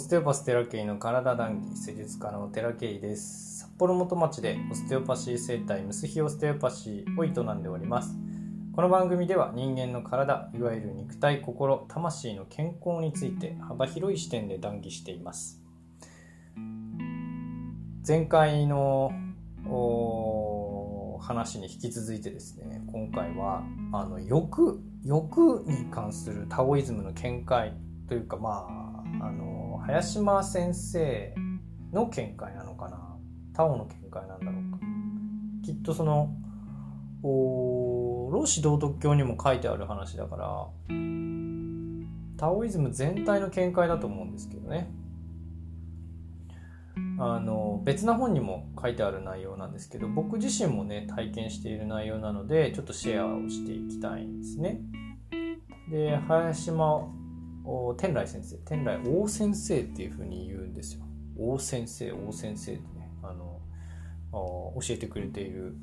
ステオパステラケイの体談義施術家のテラケイです。札幌元町でオステオパシー生態ムスヒオステオパシーを営んでおります。この番組では人間の体いわゆる肉体心魂の健康について幅広い視点で談義しています。前回の話に引き続いてですね今回はあの欲欲に関するタオイズムの見解というかまああの林島先生の見解なのかな？タオの見解なんだろうか。きっとその老子道徳教にも書いてある話だからタオイズム全体の見解だと思うんですけどね。あの別な本にも書いてある内容なんですけど僕自身もね体験している内容なのでちょっとシェアをしていきたいんですね。で林島天来先生。天来大先生っていうふうに言うんですよ。大先生大先生ってね。あの教えてくれている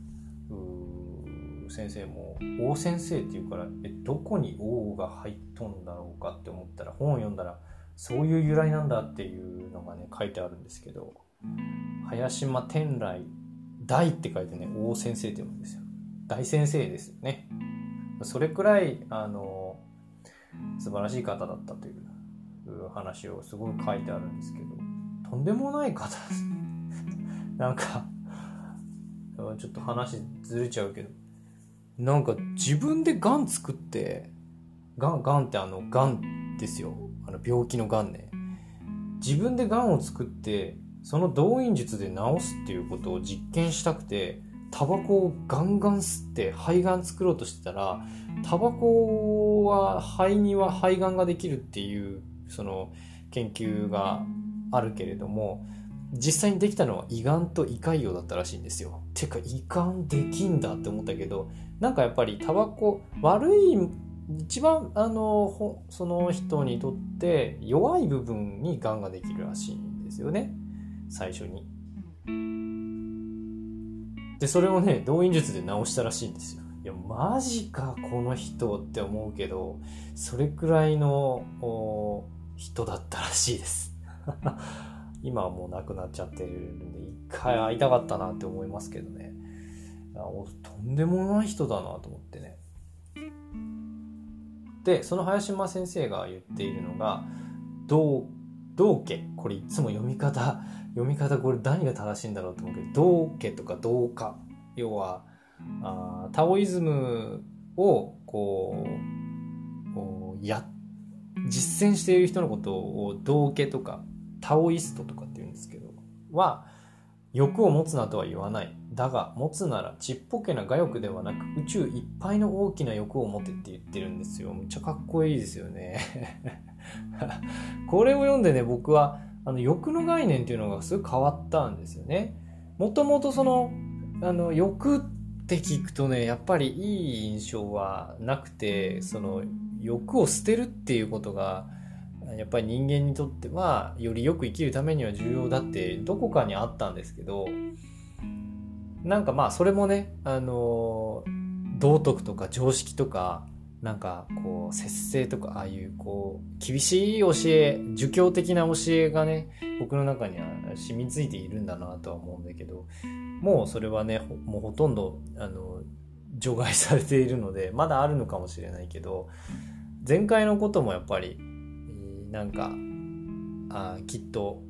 先生も大先生っていうからえどこに王が入っとんだろうかって思ったら本を読んだらそういう由来なんだっていうのがね書いてあるんですけど林間天来大って書いてね大先生って読むんですよ。大先生ですよね。それくらいあの素晴らしい方だったという話をすごい書いてあるんですけどとんでもない方です なんかちょっと話ずれちゃうけどなんか自分でがん作ってがんがんってあのがんですよ。あの病気のがんね。自分でがんを作ってその動員術で治すっていうことを実験したくてタバコをガンガン吸って肺がん作ろうとしてたらタバコは肺には肺がんができるっていうその研究があるけれども実際にできたのは胃がんと胃潰瘍だったらしいんですよ。てか胃がんできんだって思ったけどなんかやっぱりタバコ悪い一番あのその人にとって弱い部分にがんができるらしいんですよね最初に。でそれをね動員術で治したらしいんですよ。いやマジかこの人って思うけどそれくらいの人だったらしいです。今はもう亡くなっちゃってるんで一回会いたかったなって思いますけどねとんでもない人だなと思ってねでその林間先生が言っているのが道道家これいつも読み方読み方これ何が正しいんだろうと思うけど道家とか道家要はあタオイズムをこうや実践している人のことを道家とかタオイストとかって言うんですけどは欲を持つなとは言わない。だが持つならちっぽけな我欲ではなく宇宙いっぱいの大きな欲を持てって言ってるんですよ。めっちゃかっこいいですよね。これを読んでね僕はあの欲の概念っていうのがすごい変わったんですよね。もともとそのあの欲って聞くとねやっぱりいい印象はなくてその欲を捨てるっていうことがやっぱり人間にとってはよりよく生きるためには重要だってどこかにあったんですけどなんかまあそれもねあの道徳とか常識とかなんかこう節制とかああいうこう厳しい教え儒教的な教えがね僕の中には染みついているんだなとは思うんだけどもうそれはねもうほとんどあの除外されているのでまだあるのかもしれないけど前回のこともやっぱりなんかあきっと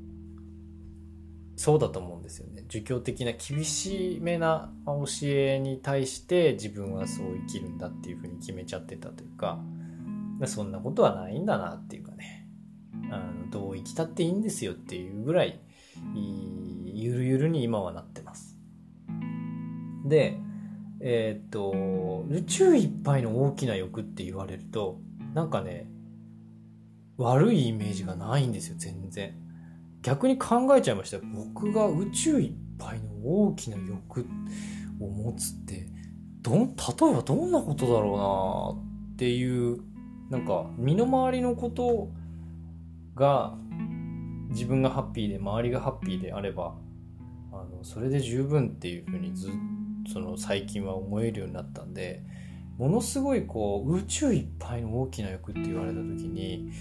そうだと思うんですよね。儒教的な厳しめな教えに対して自分はそう生きるんだっていうふうに決めちゃってたというかそんなことはないんだなっていうかね。あのどう生きたっていいんですよっていうぐらいゆるゆるに今はなってます。でえー、っと宇宙いっぱいの大きな欲って言われるとなんかね悪いイメージがないんですよ全然。逆に考えちゃいました僕が宇宙いっぱいの大きな欲を持つってど例えばどんなことだろうなっていうなんか身の回りのことが自分がハッピーで周りがハッピーであればあのそれで十分っていうふうにずその最近は思えるようになったんでものすごいこう宇宙いっぱいの大きな欲って言われた時に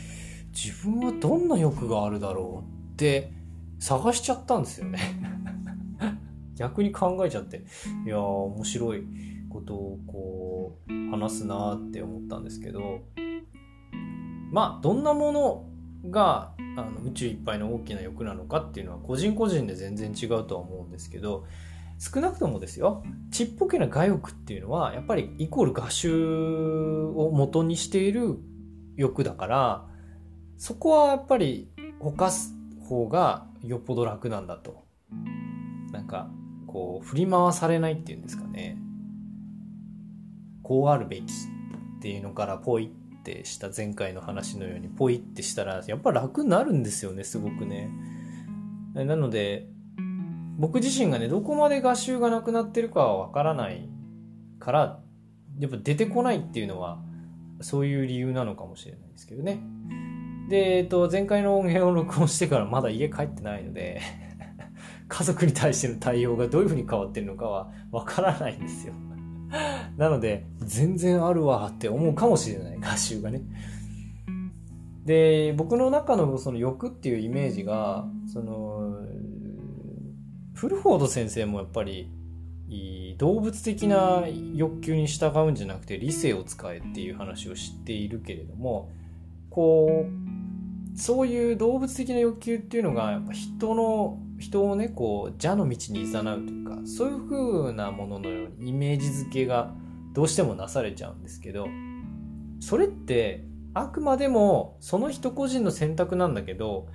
自分はどんな欲があるだろうって探しちゃったんですよね。逆に考えちゃって。いやー面白いことをこう話すなって思ったんですけど。まあどんなものがあの宇宙いっぱいの大きな欲なのかっていうのは個人個人で全然違うとは思うんですけど少なくともですよちっぽけな我欲っていうのはやっぱりイコール画集を元にしている欲だからそこはやっぱりほかす方がよっぽど楽なんだと。なんかこう振り回されないっていうんですかね。こうあるべきっていうのからポイってした前回の話のようにポイってしたらやっぱ楽になるんですよねすごくね。なので僕自身がねどこまで画集がなくなってるかはわからないからやっぱ出てこないっていうのはそういう理由なのかもしれないですけどね。で、えっと、前回の音源を録音してからまだ家帰ってないので 家族に対しての対応がどういうふうに変わってるのかはわからないんですよ なので、全然あるわって思うかもしれない、合集がね。で、僕の中のその欲っていうイメージが、その、フルフォード先生もやっぱり、動物的な欲求に従うんじゃなくて理性を使えっていう話を知っているけれども、こう、そういう動物的な欲求っていうのがやっぱ人の人をねこう邪の道に誘うというかそういう風なもののようにイメージ付けがどうしてもなされちゃうんですけどそれってあくまでもその人個人の選択なんだけど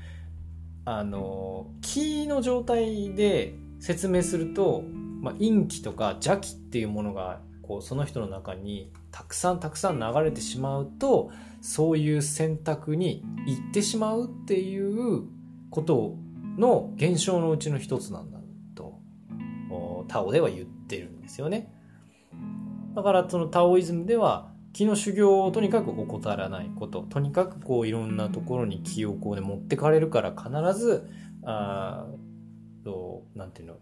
あの気の状態で説明すると、まあ、陰気とか邪気っていうものがこうその人の中にたくさんたくさん流れてしまうとそういう選択に行ってしまうっていうことの現象のうちの一つなんだとタオでは言ってるんですよね。だからそのタオイズムでは気の修行をとにかく怠らないこととにかくこういろんなところに気をこう、ね、持ってかれるから必ずあとなんていうの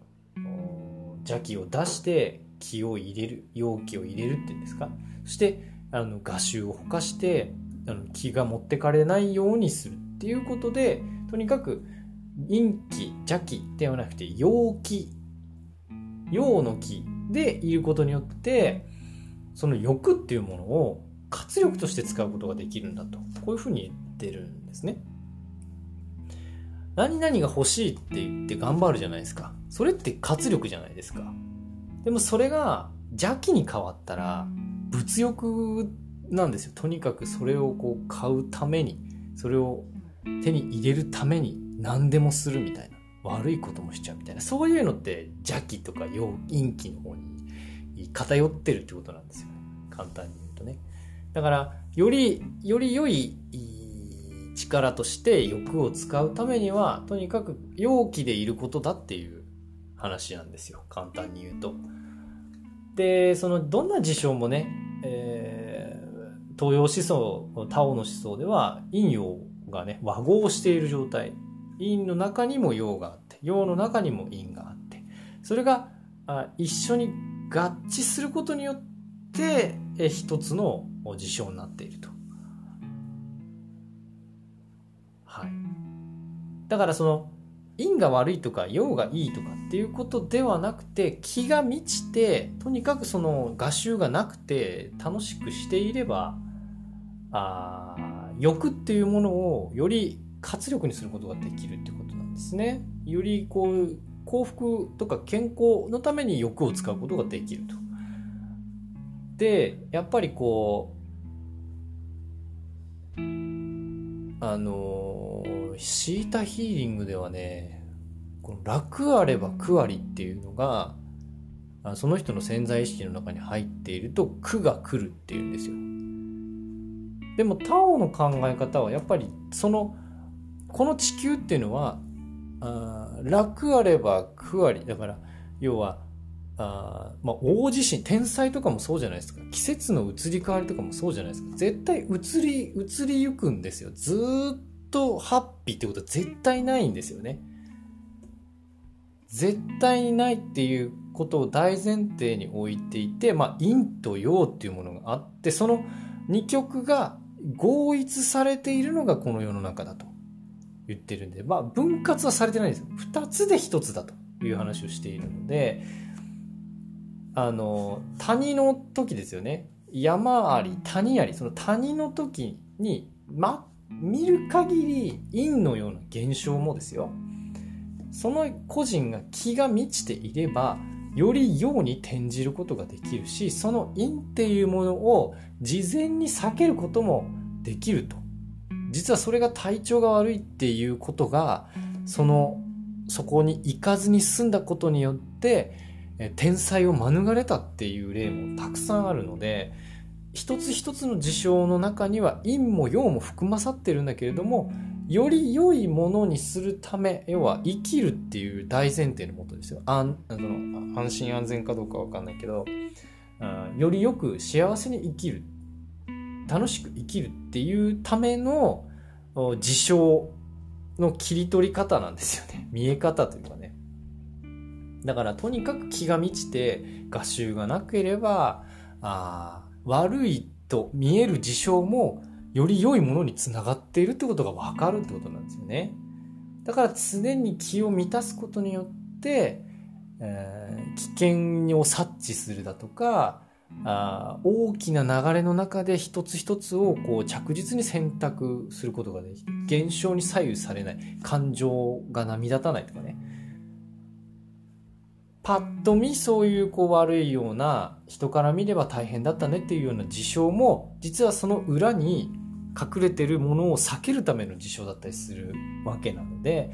邪気を出して気を入れる陽気を入れるっていうんですか。そしてあの画集をほかして気が持ってかれないようにするっていうことでとにかく陰気邪気ではなくて陽気。陽の気でいることによってその欲っていうものを活力として使うことができるんだと。こういうふうに言ってるんですね。何々が欲しいって言って頑張るじゃないですか。それって活力じゃないですか。でもそれが邪気に変わったら物欲なんですよ。とにかくそれをこう買うためにそれを手に入れるために何でもするみたいな悪いこともしちゃうみたいなそういうのって邪気とか陰気の方に偏ってるってことなんですよね。簡単に言うとね。だからよりより良い力として欲を使うためにはとにかく陽気でいることだっていう話なんですよ。簡単に言うと。でそのどんな事象もね、えー、東洋思想タオの思想では陰陽がね和合している状態。陰の中にも陽があって陽の中にも陰があって。それが一緒に合致することによって一つの事象になっていると。はい、だからその陰が悪いとか陽がいいとかっていうことではなくて気が満ちてとにかくその画集がなくて楽しくしていればあ欲っていうものをより活力にすることができるってことなんですね。よりこう幸福とか健康のために欲を使うことができると。でやっぱりこうあのシータヒーリングではねこの楽あれば苦ありっていうのがその人の潜在意識の中に入っていると苦が来るっていうんですよ。でもタオの考え方はやっぱりそのこの地球っていうのはあ楽あれば苦ありだから要はあ、まあ、大地震天災とかもそうじゃないですか。季節の移り変わりとかもそうじゃないですか。絶対移り移りゆくんですよ。ずっとハッピーってことは絶対ないんですよね。絶対にないっていうことを大前提に置いていて、まあ、陰と陽っていうものがあってその2極が合一されているのがこの世の中だと言ってるんで、まあ分割はされてないんですよ。二つで一つだという話をしているので、あの、谷の時ですよね。山あり、谷あり、その谷の時に、ま、見る限り陰のような現象もですよ。その個人が気が満ちていれば、より陽に転じることができるし、その陰っていうものを事前に避けることもできると。実はそれが体調が悪いっていうことが、その、そこに行かずに済んだことによって、天才を免れたっていう例もたくさんあるので、一つ一つの事象の中には陰も陽も含まさってるんだけれども、より良いものにするため、要は生きるっていう大前提のもとですよ。安あの安心安全かどうかわかんないけど、よりよく幸せに生きる。楽しく生きるっていうための事象の切り取り方なんですよね。見え方というかね。だからとにかく気が満ちて合衆がなければ、あ悪いと見える事象もより良いものにつながっているってことが分かるってことなんですよね。だから常に気を満たすことによって、えー、危険を察知するだとかあ大きな流れの中で一つ一つをこう着実に選択することができて現象に左右されない感情が波立たないとかねパッと見そういうこう悪いような人から見れば大変だったねっていうような事象も実はその裏に隠れてるものを避けるための事象だったりするわけなので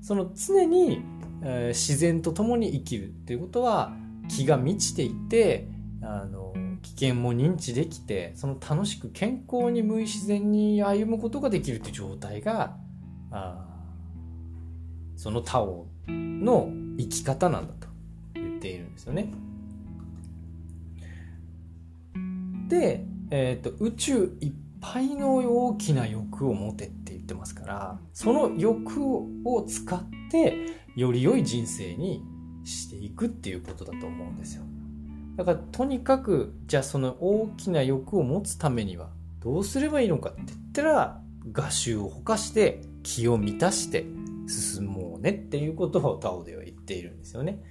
その常に、えー、自然と共に生きるっていうことは気が満ちていてあの危険も認知できてその楽しく健康に無意自然に歩むことができるっていう状態があそのタオの生き方なんだと言っているんですよね。で、えーと、宇宙いっぱいの大きな欲を持てって言ってますからその欲を使ってより良い人生にしていくっていうことだと思うんですよ。だからとにかくじゃあその大きな欲を持つためにはどうすればいいのかって言ったら画集をほかして気を満たして進もうねっていうことをタオでは言っているんですよね。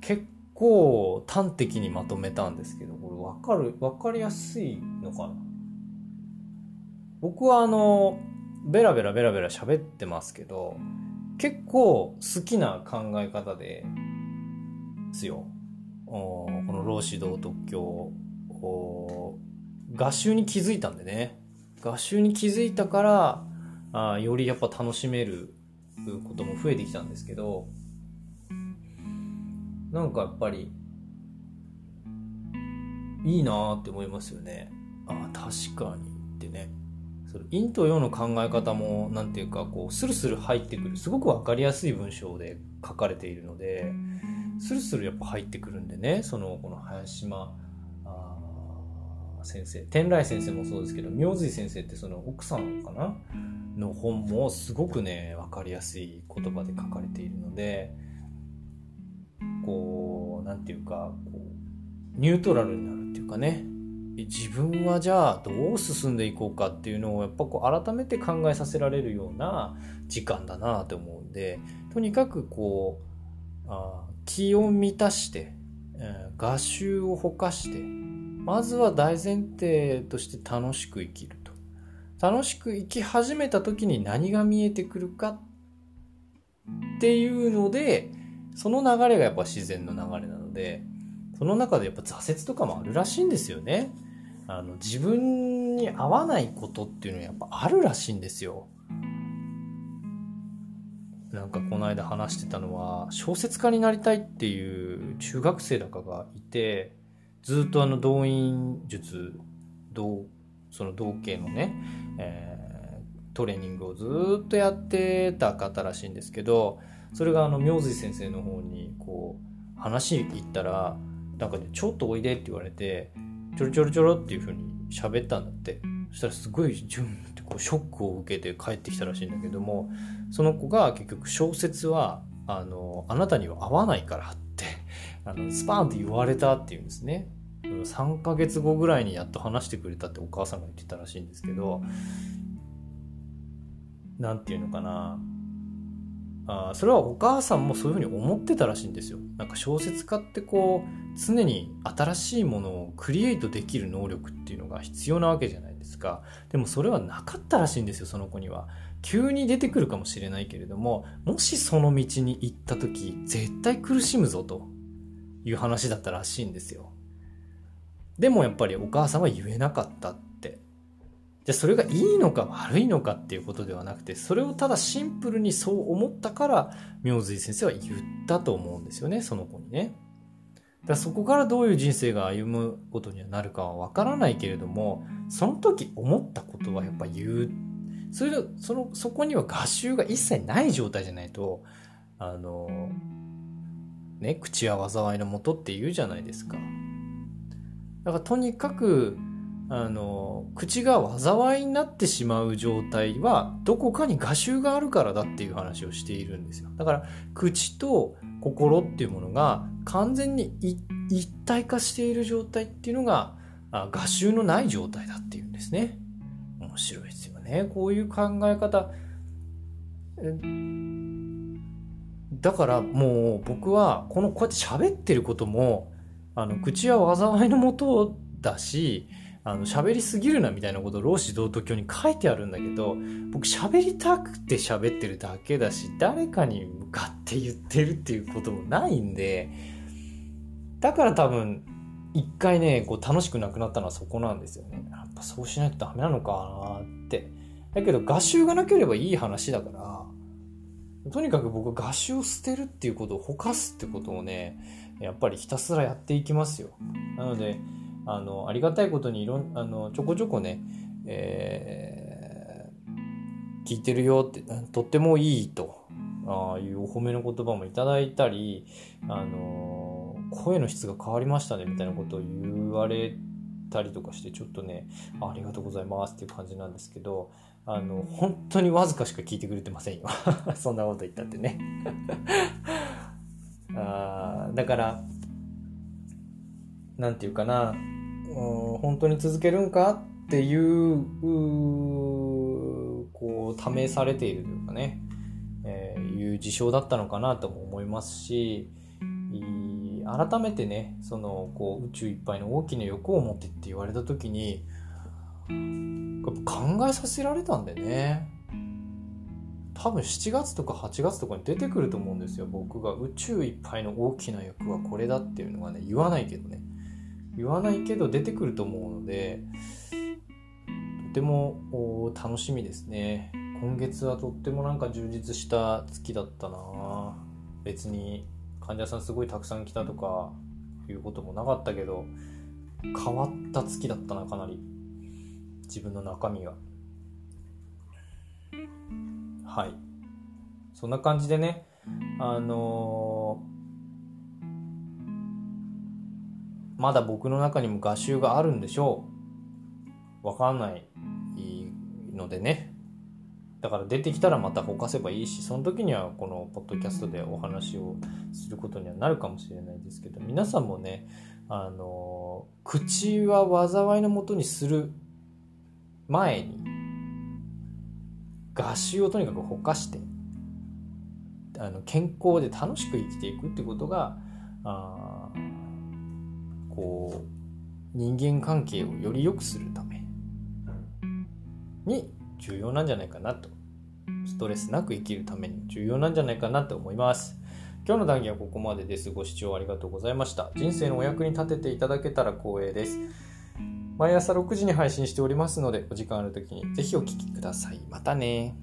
結構端的にまとめたんですけど、これわかる、わかりやすいのかな？僕はあの、ベラベラベラベラ喋ってますけど、結構好きな考え方ですよ。この老子道徳教、合衆に気づいたんでね。合衆に気づいたから、あよりやっぱ楽しめることも増えてきたんですけど、なんかやっぱりいいなって思いますよね。あ確かに。ってね。その陰と陽の考え方も何ていうかこうスルスル入ってくる。すごく分かりやすい文章で書かれているのでスルスルやっぱ入ってくるんでね。そのこの林島先生。天来先生もそうですけど明水先生ってその奥さんかな？の本もすごくね分かりやすい言葉で書かれているのでこう、なんていうか、ニュートラルになるっていうかね、自分はじゃあどう進んでいこうかっていうのをやっぱこう改めて考えさせられるような時間だなと思うんで、とにかくこう、あ気を満たして、えー、画集をほかして、まずは大前提として楽しく生きると。楽しく生き始めた時に何が見えてくるかっていうので、その流れがやっぱ自然の流れなので、その中でやっぱ挫折とかもあるらしいんですよね。あの、自分に合わないことっていうのはやっぱあるらしいんですよ。なんかこの間話してたのは、小説家になりたいっていう中学生だかがいて、ずっとあの動員術、動、その道系のね、えー、トレーニングをずっとやってた方らしいんですけど、それがあの明水先生の方にこう話行ったらなんかねちょっとおいでって言われてちょろちょろちょろっていう風に喋ったんだって。そしたらすごいジュンってこうショックを受けて帰ってきたらしいんだけどもその子が結局小説はあのあなたには合わないからって あのスパーンって言われたっていうんですね。3ヶ月後ぐらいにやっと話してくれたってお母さんが言ってたらしいんですけど何て言うのかな。あそれはお母さんもそういうふうに思ってたらしいんですよ。なんか小説家ってこう常に新しいものをクリエイトできる能力っていうのが必要なわけじゃないですか。でもそれはなかったらしいんですよ、その子には。急に出てくるかもしれないけれども、もしその道に行った時、絶対苦しむぞという話だったらしいんですよ。でもやっぱりお母さんは言えなかった。じゃあそれがいいのか悪いのかっていうことではなくて、それをただシンプルにそう思ったから、明髄先生は言ったと思うんですよね、その子にね。だからそこからどういう人生が歩むことにはなるかはわからないけれども、その時思ったことはやっぱ言う。それで、その、そこには合衆が一切ない状態じゃないと、あの、ね、口は災いのもとって言うじゃないですか。だからとにかくあの口が災いになってしまう状態はどこかに画集があるからだっていう話をしているんですよ。だから口と心っていうものが完全に一体化している状態っていうのが画集のない状態だっていうんですね。面白いですよね。こういう考え方。だからもう僕はこのこうやって喋ってることもあの口は災いのもとだしあの喋りすぎるなみたいなことを老子道徳教に書いてあるんだけど僕喋りたくて喋ってるだけだし誰かに向かって言ってるっていうこともないんでだから多分一回ねこう楽しくなくなったのはそこなんですよねやっぱそうしないとダメなのかなってだけど合衆がなければいい話だからとにかく僕合衆を捨てるっていうことをほかすってことをねやっぱりひたすらやっていきますよ。なので、あの、ありがたいことにいろん、あの、ちょこちょこね、えー、聞いてるよって、とってもいいと、あいうお褒めの言葉もいただいたり、あの、声の質が変わりましたねみたいなことを言われたりとかして、ちょっとね、ありがとうございますっていう感じなんですけど、あの、本当にわずかしか聞いてくれてませんよ。そんなこと言ったってね。あだからなんていうかな、本当に続けるんかっていうこう試されているというかね、えー、いう事象だったのかなとも思いますし改めてねそのこう宇宙いっぱいの大きな欲を持ってって言われた時に考えさせられたんでね。多分7月とか8月とかに出てくると思うんですよ。僕が宇宙いっぱいの大きな欲はこれだっていうのがね言わないけどね。言わないけど出てくると思うのでとても楽しみですね今月はとってもなんか充実した月だったな別に患者さんすごいたくさん来たとかいうこともなかったけど変わった月だったなかなり自分の中身が。はい。そんな感じでね、あのー、まだ僕の中にも画集があるんでしょう。わかんないのでね。だから出てきたらまたほかせばいいし、その時にはこのポッドキャストでお話をすることにはなるかもしれないですけど、皆さんもね、あの、口は災いのもとにする前に、合衆をとにかくほかしてあの健康で楽しく生きていくってことがあこう人間関係をより良くするために重要なんじゃないかなとストレスなく生きるために重要なんじゃないかなと思います。今日の談義はここまでです。ご視聴ありがとうございました。人生のお役に立てていただけたら光栄です。毎朝6時に配信しておりますので、お時間ある時にぜひお聴きください。またね。